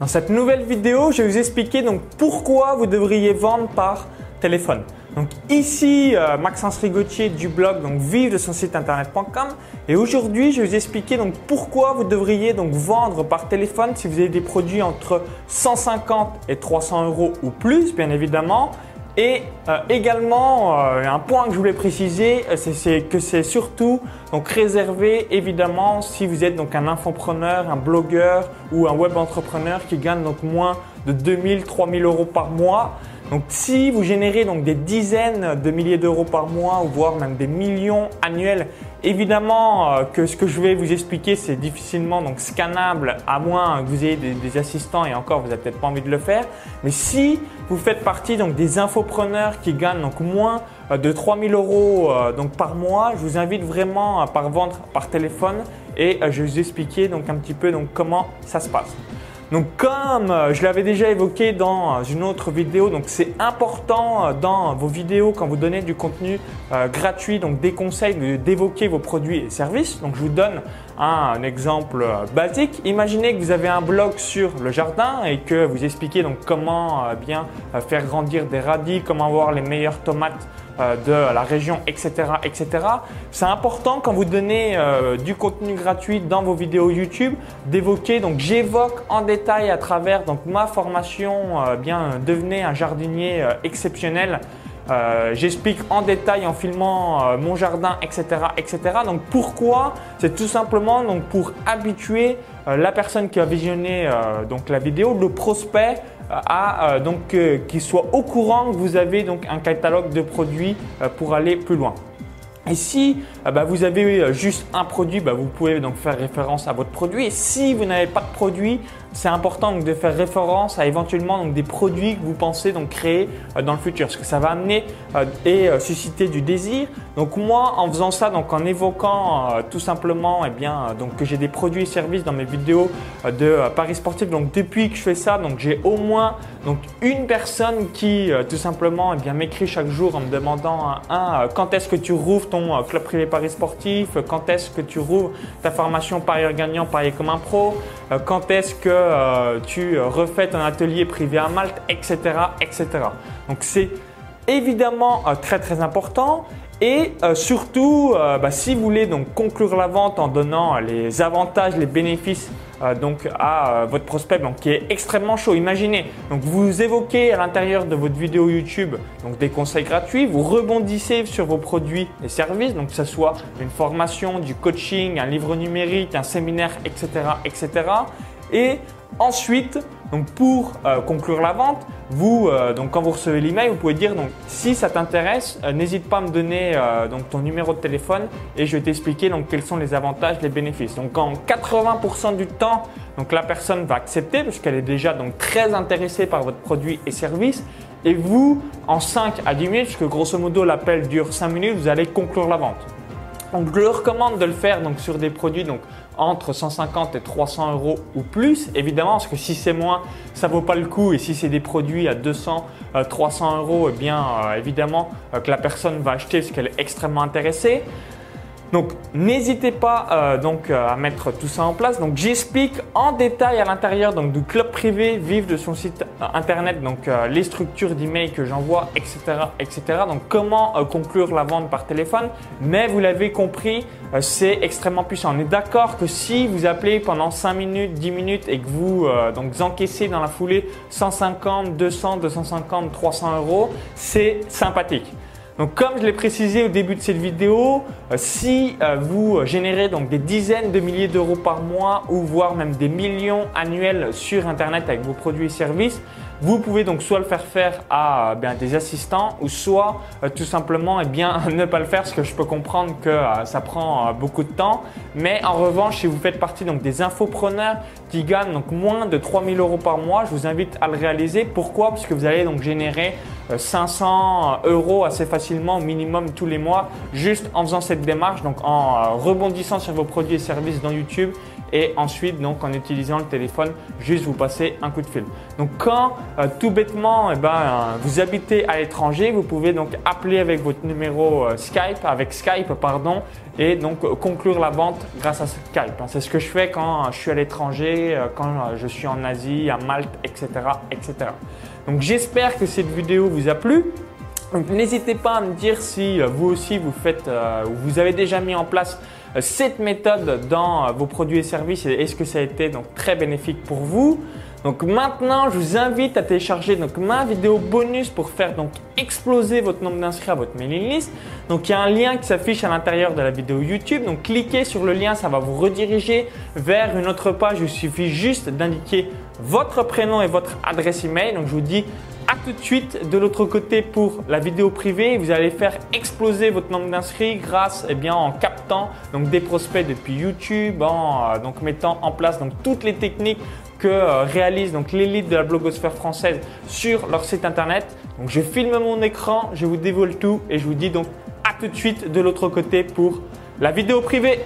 Dans cette nouvelle vidéo, je vais vous expliquer donc pourquoi vous devriez vendre par téléphone. Donc ici, euh, Maxence Rigotier du blog donc vive de son site internet.com et aujourd'hui, je vais vous expliquer donc pourquoi vous devriez donc vendre par téléphone si vous avez des produits entre 150 et 300 euros ou plus, bien évidemment. Et euh, également, euh, un point que je voulais préciser, euh, c'est que c'est surtout donc réservé évidemment si vous êtes donc un infopreneur, un blogueur ou un web entrepreneur qui gagne donc moins de 2000, 3000 euros par mois. Donc si vous générez donc des dizaines de milliers d'euros par mois ou voire même des millions annuels, évidemment que ce que je vais vous expliquer c'est difficilement donc scannable à moins que vous ayez des, assistants et encore vous n'avez peut-être pas envie de le faire. Mais si vous faites partie donc des infopreneurs qui gagnent donc moins euh, de 3000 euros euh, donc par mois, je vous invite vraiment par vendre par téléphone et je vais vous expliquer donc un petit peu donc comment ça se passe. Donc comme euh, je l'avais déjà évoqué dans euh, une autre vidéo, donc c'est important euh, dans vos vidéos quand vous donnez du contenu gratuit, donc des conseils d'évoquer vos produits et services. Donc je vous donne un, exemple basique. Imaginez que vous avez un blog sur le jardin et que vous expliquez donc comment bien faire grandir des radis, comment avoir les meilleures tomates euh, de la région, etc. etc. C'est important quand vous donnez euh, du contenu gratuit dans vos vidéos YouTube d'évoquer, donc j'évoque en détail à travers donc, ma formation, euh, bien devenez un jardinier exceptionnel. J'explique en détail en filmant mon jardin, etc., etc. Donc pourquoi? C'est tout simplement donc pour habituer la personne qui a visionné donc la vidéo, le prospect à euh, donc euh, qu'il soit au courant que vous avez donc un catalogue de produits euh, pour aller plus loin. Et si bah, vous avez juste un produit, bah, vous pouvez donc faire référence à votre produit. Et si vous n'avez pas de produit, c'est important de faire référence à éventuellement donc, des produits que vous pensez donc créer euh, dans le futur, parce que ça va amener euh, et euh, susciter du désir. Donc moi, en faisant ça, donc en évoquant tout simplement, eh bien, donc que j'ai des produits et services dans mes vidéos de paris sportifs. Donc depuis que je fais ça, j'ai au moins donc une personne qui tout simplement, eh m'écrit chaque jour en me demandant un, quand est-ce que tu rouvres ton club privé paris sportif, quand est-ce que tu rouvres ta formation parieur gagnant, parier comme un pro, quand est-ce que euh, tu refais ton atelier privé à Malte, etc. etc. Donc c'est évidemment euh, très très important et euh, surtout, bah, si vous voulez donc conclure la vente en donnant les avantages, les bénéfices euh, donc à euh, votre prospect donc, qui est extrêmement chaud. Imaginez, donc vous évoquez à l'intérieur de votre vidéo YouTube donc des conseils gratuits, vous rebondissez sur vos produits et services, donc que ce soit une formation, du coaching, un livre numérique, un séminaire, etc., etc. Et ensuite, donc pour euh, conclure la vente, vous, euh, donc quand vous recevez l'email, vous pouvez dire donc si ça t'intéresse, euh, n'hésite pas à me donner donc ton numéro de téléphone et je vais t'expliquer donc quels sont les avantages, les bénéfices. Donc en 80% du temps, donc la personne va accepter parce qu'elle est déjà donc très intéressée par votre produit et service. Et vous, en 5 à 10 minutes, puisque grosso modo l'appel dure 5 minutes, vous allez conclure la vente. Je leur recommande de le faire donc sur des produits donc entre 150 et 300 euros ou plus, évidemment, parce que si c'est moins, ça vaut pas le coup. Et si c'est des produits à 200, 300 euh, euros, eh bien, euh, évidemment, euh, que la personne va acheter parce qu'elle est extrêmement intéressée. Donc n'hésitez pas donc à mettre tout ça en place. Donc j'explique en détail à l'intérieur donc du club privé vive de son site euh, internet donc les structures d'email que j'envoie etc etc. Donc comment conclure la vente par téléphone? Mais vous l'avez compris c'est extrêmement puissant. On est d'accord que si vous appelez pendant 5 minutes 10 minutes et que vous donc encaissez dans la foulée 150 200 250 300 euros c'est sympathique. Donc comme je l'ai précisé au début de cette vidéo, euh, si euh, vous générez donc des dizaines de milliers d'euros par mois ou voire même des millions annuels sur Internet avec vos produits et services, vous pouvez donc soit le faire faire à euh, des assistants ou soit tout simplement eh bien, ne pas le faire parce que je peux comprendre que ça prend beaucoup de temps. Mais en revanche, si vous faites partie donc, des infopreneurs qui gagnent donc, moins de 3000 euros par mois, je vous invite à le réaliser. Pourquoi? Parce que vous allez donc générer 500 euros assez facilement au minimum tous les mois juste en faisant cette démarche, donc en rebondissant sur vos produits et services dans YouTube et ensuite donc en utilisant le téléphone juste vous passer un coup de fil. Donc quand euh, tout bêtement eh ben, euh, vous habitez à l'étranger, vous pouvez donc appeler avec votre numéro euh, Skype, avec Skype pardon, et donc conclure la vente grâce à Skype. C'est ce que je fais quand je suis à l'étranger, quand je suis en Asie, à Malte, etc. etc. Donc j'espère que cette vidéo vous a plu. N'hésitez pas à me dire si vous aussi vous faites, ou vous avez déjà mis en place euh, cette méthode dans euh, vos produits et services et est-ce que ça a été donc très bénéfique pour vous? Donc maintenant, je vous invite à télécharger donc ma vidéo bonus pour faire donc exploser votre nombre d'inscrits à votre mailing list. Donc il y a un lien qui s'affiche à l'intérieur de la vidéo YouTube. Donc cliquez sur le lien, ça va vous rediriger vers une autre page. Il suffit juste d'indiquer votre prénom et votre adresse email. Donc je vous dis à tout de suite de l'autre côté pour la vidéo privée. Vous allez faire exploser votre nombre d'inscrits grâce eh bien, en captant donc, des prospects depuis YouTube, en euh, donc, mettant en place donc, toutes les techniques que euh, réalise donc l'élite de la blogosphère française sur leur site internet. Je filme mon écran, je vous dévoile tout et je vous dis donc à tout de suite de l'autre côté pour la vidéo privée.